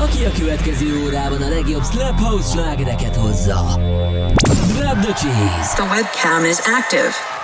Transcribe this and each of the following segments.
aki a következő órában a legjobb Slap House slágereket hozza. Grab the cheese! The webcam is active.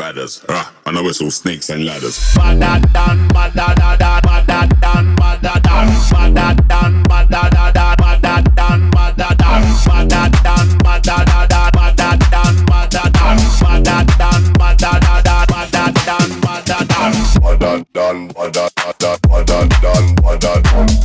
badders. I and I whistle snakes and ladders. Badda dan, badda da da, badda dan, badda dan, badda dan, badda da da, badda dan, badda dan, badda dan, badda da da, badda dan, badda dan, badda dan, badda da da, badda dan, badda dan, badda dan, badda da da, badda dan, badda dan.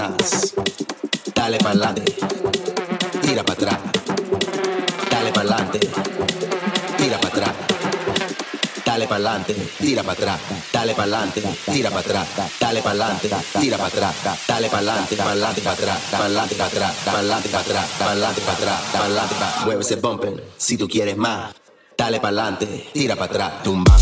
coordenadas. Dale pa'lante, tira para atrás. Dale pa'lante, tira para atrás. Dale pa'lante, tira para atrás. Dale pa'lante, tira para atrás. Dale pa'lante, tira para atrás. Dale pa'lante, pa'lante para atrás. Pa'lante para atrás, pa'lante para atrás, pa'lante para atrás, pa'lante para. Mueve ese bumping si tú quieres más. Dale pa'lante, tira para atrás, tumba.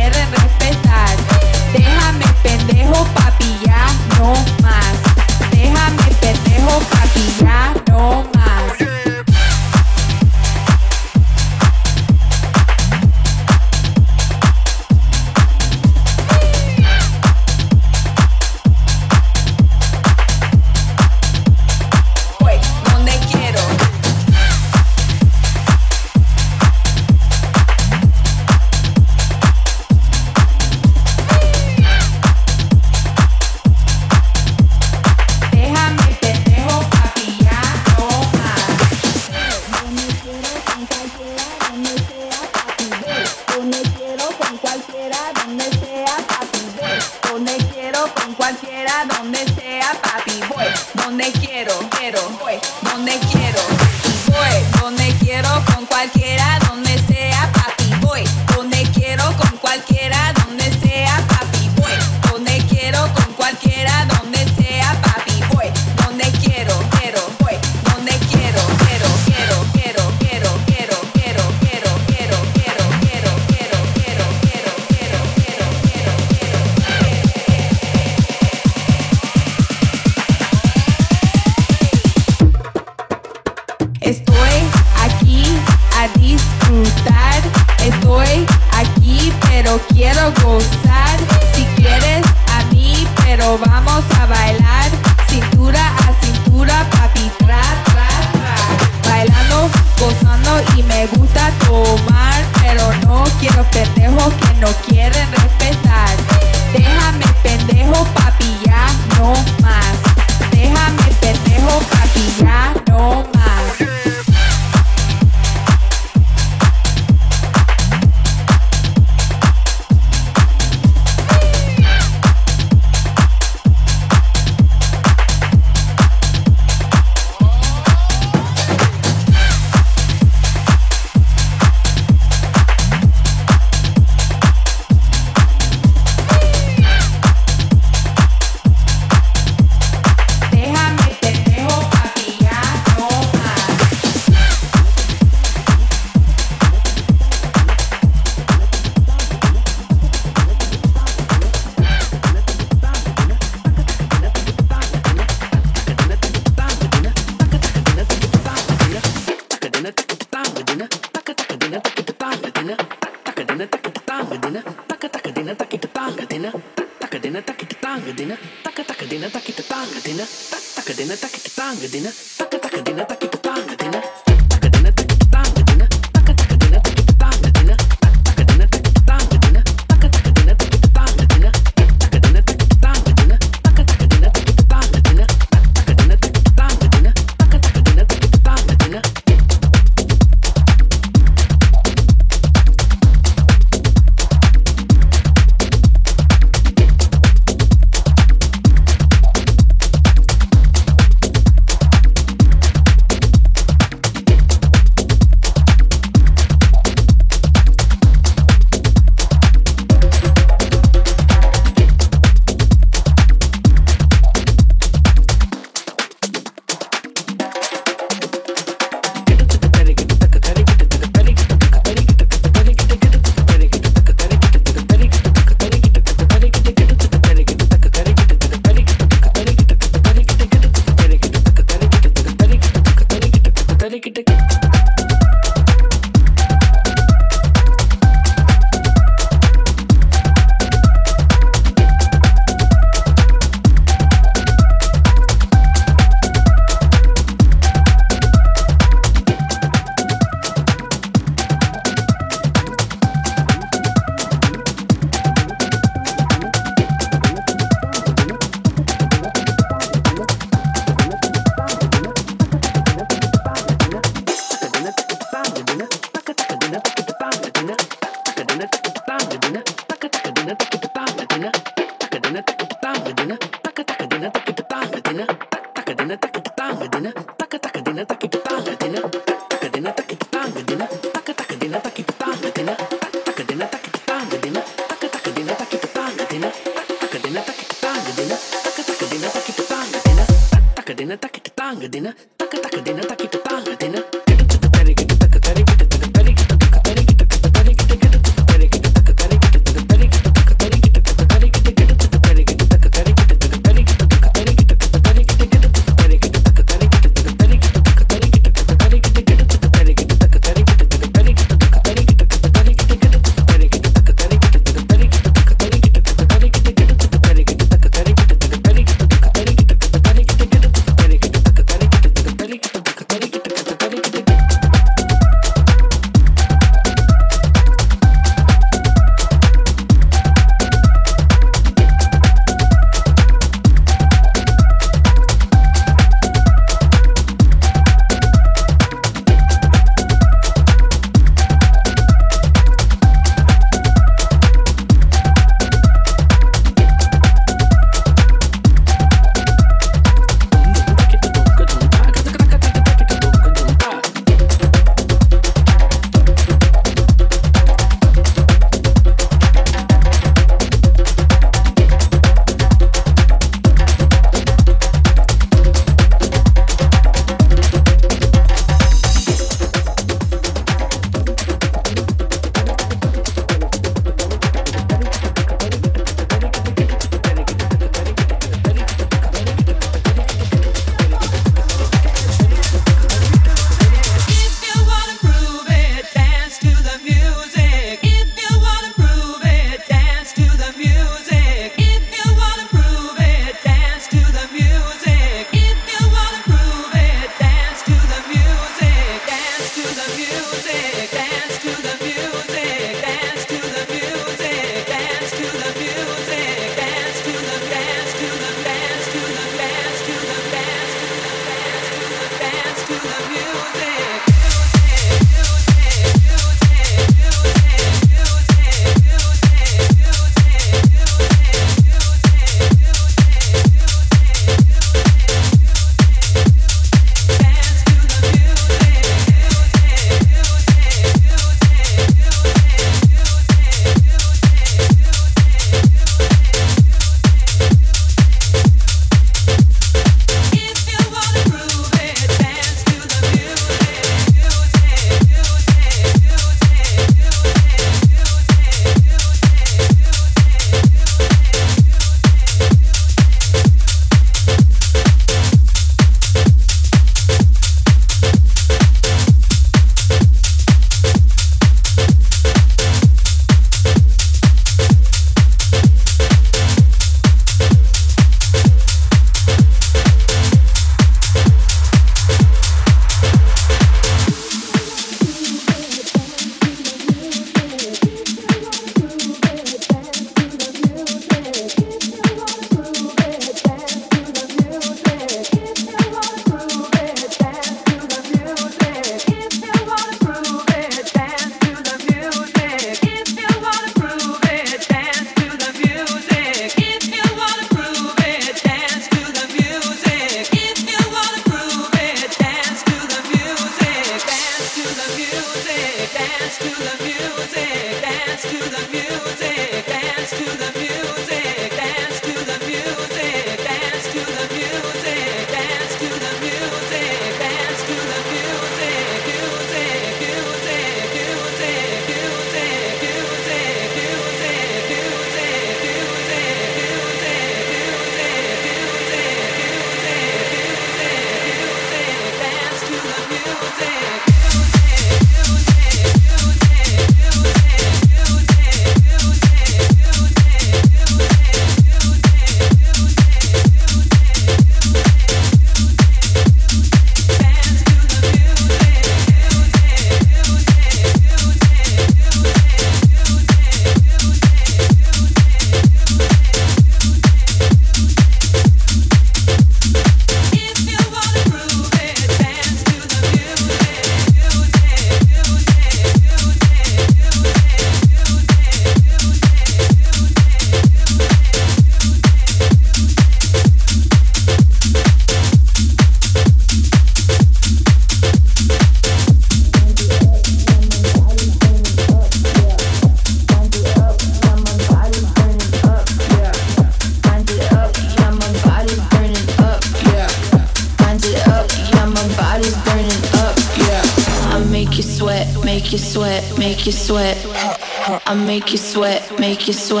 que sua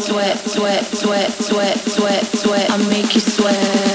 sweat, sweat, sweat, sweat, sweat, sweat. I make you sweat.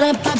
Bye.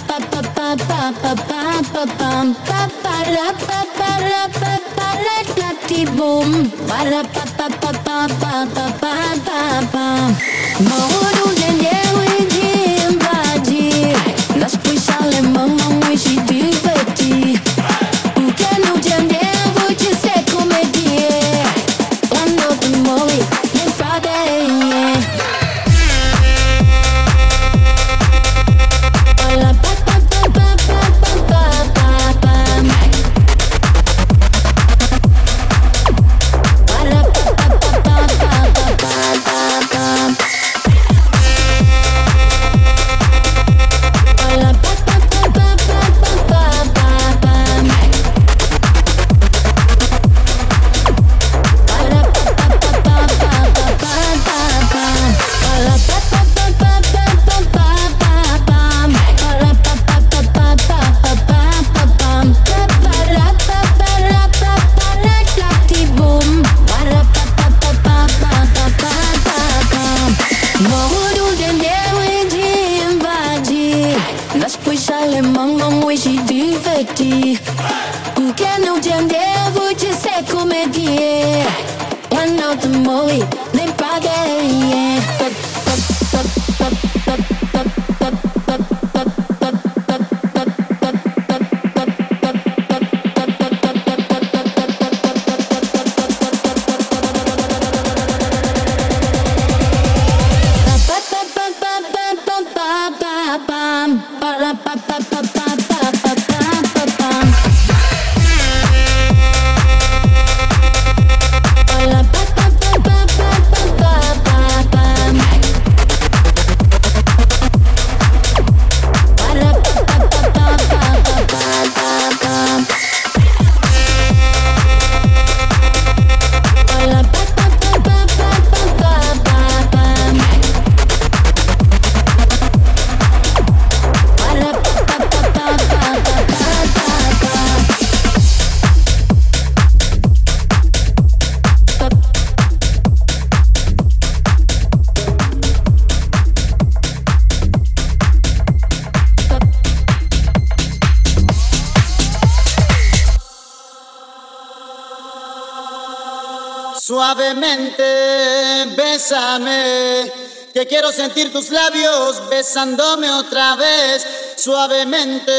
Suavemente, bésame, que quiero sentir tus labios besándome otra vez. Suavemente,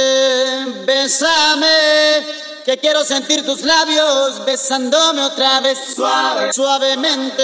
bésame, que quiero sentir tus labios besándome otra vez. Suave, suavemente.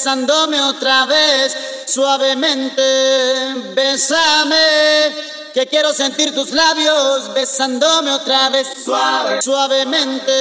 Besándome otra vez. Suavemente, bésame, que quiero sentir tus labios besándome otra vez. Suave, suavemente.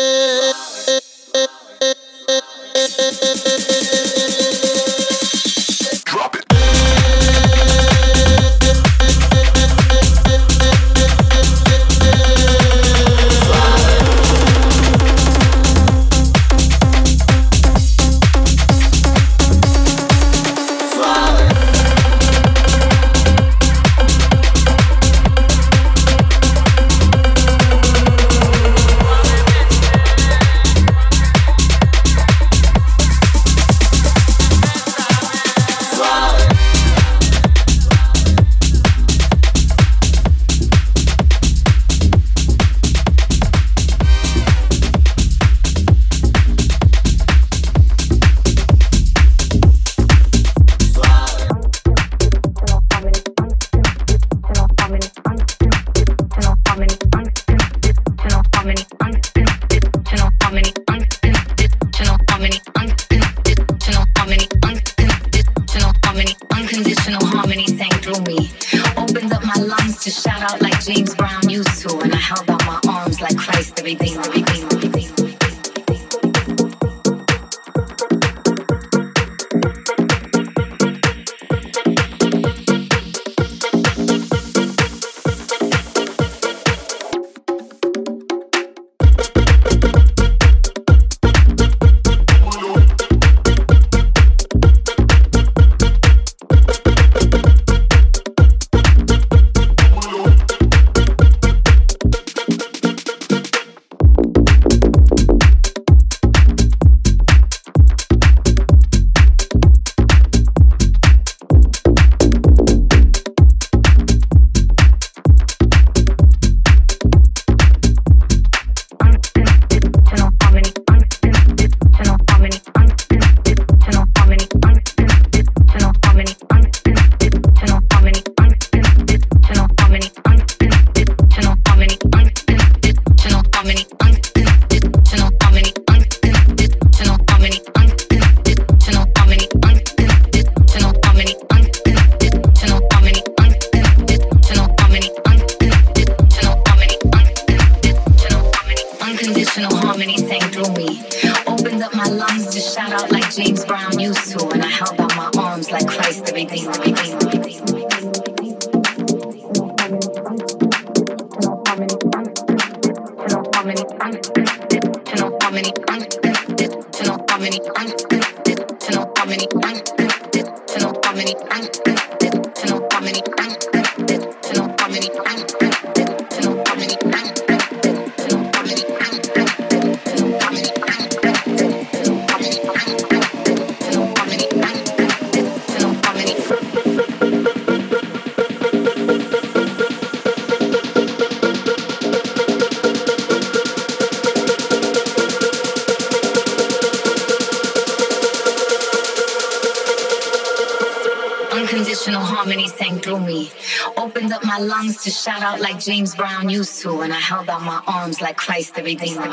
James Brown used to, and I held out my arms like Christ Redeemer. Redeemer, Redeemer. To shout out like James Brown used to, and I held out my arms like Christ the Redeemer.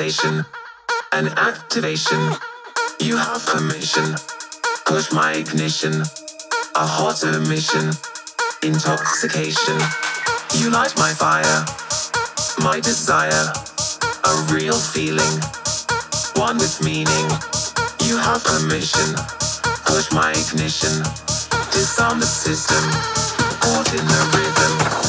Sensation, an activation. You have permission, push my ignition, a hot emission, intoxication. You light my fire, my desire, a real feeling, one with meaning. You have permission, push my ignition, disarm the system, caught in the rhythm,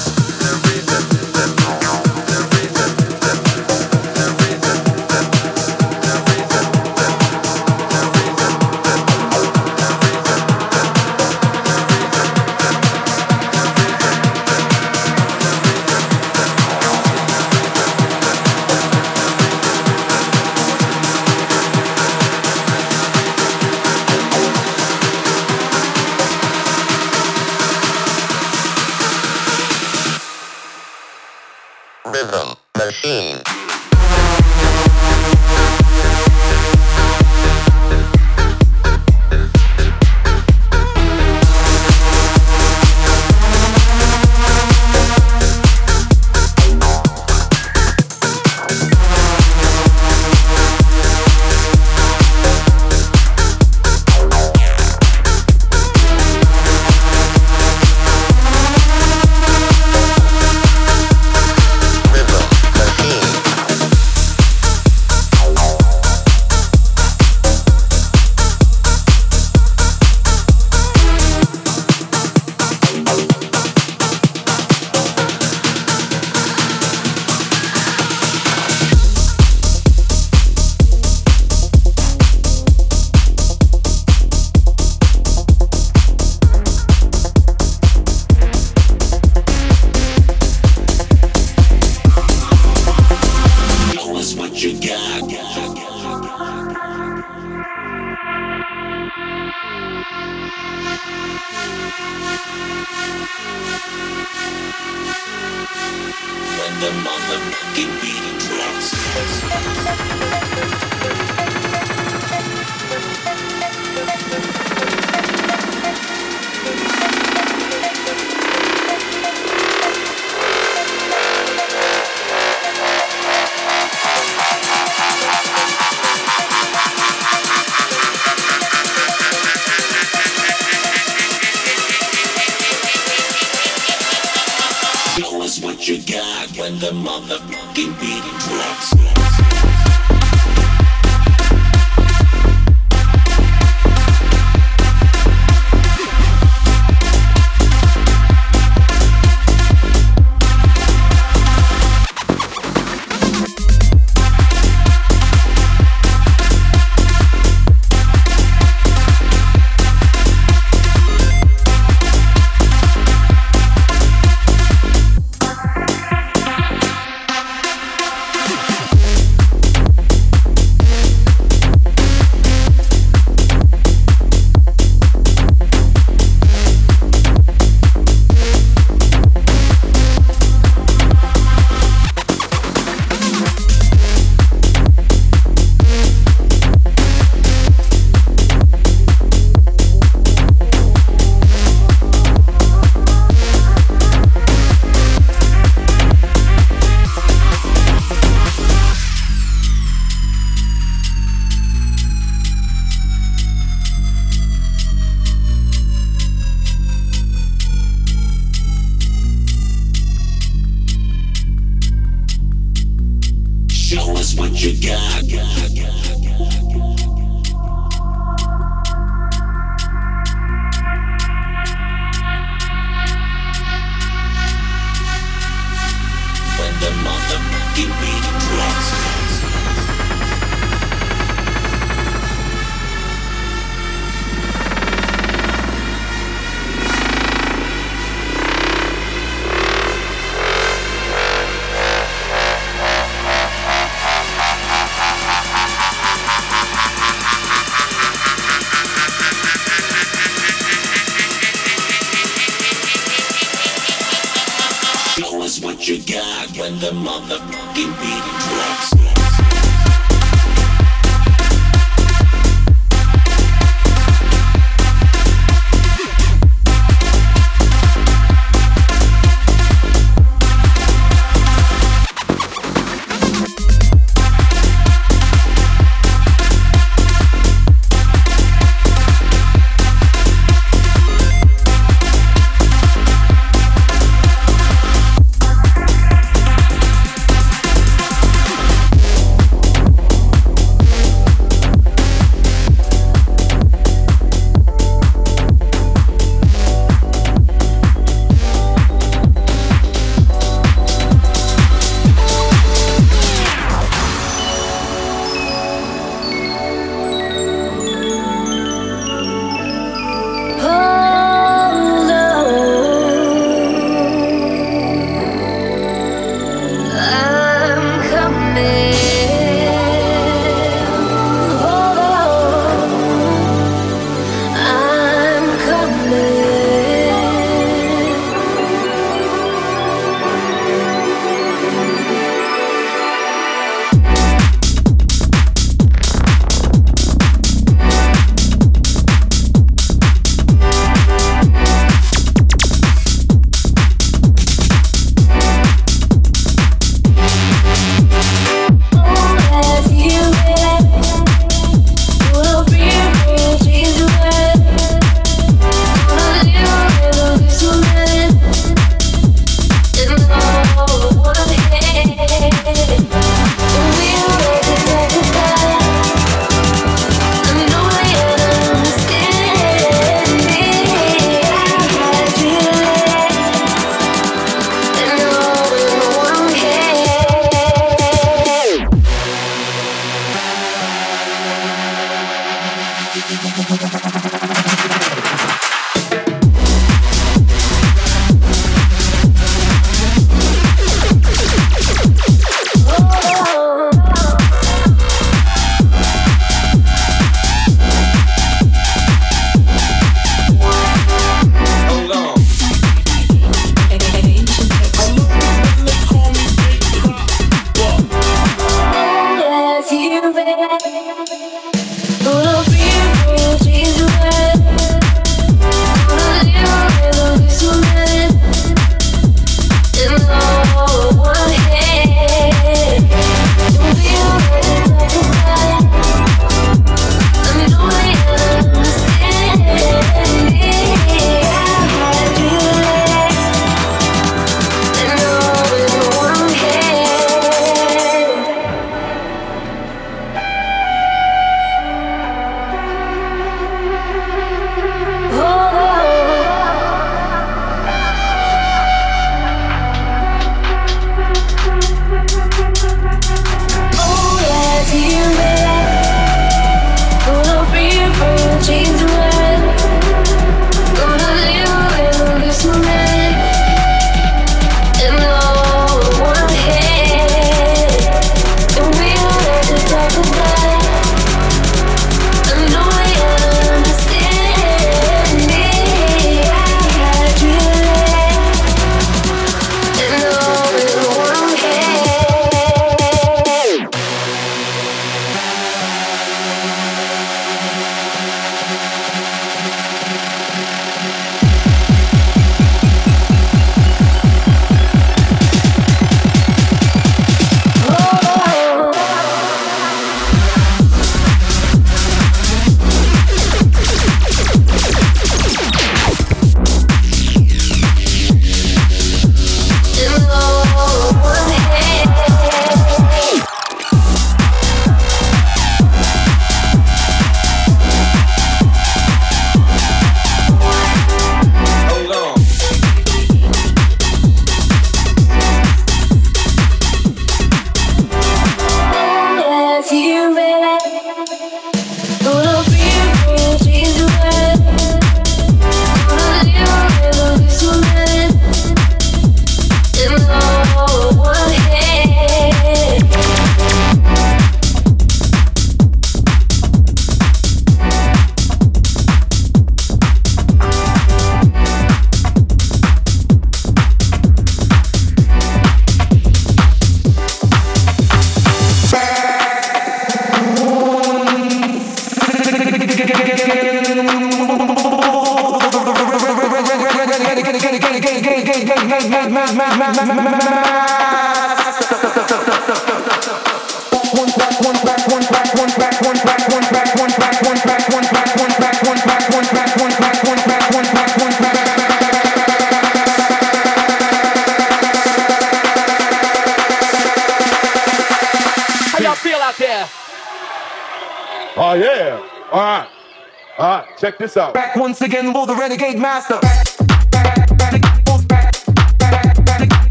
Show us what you got.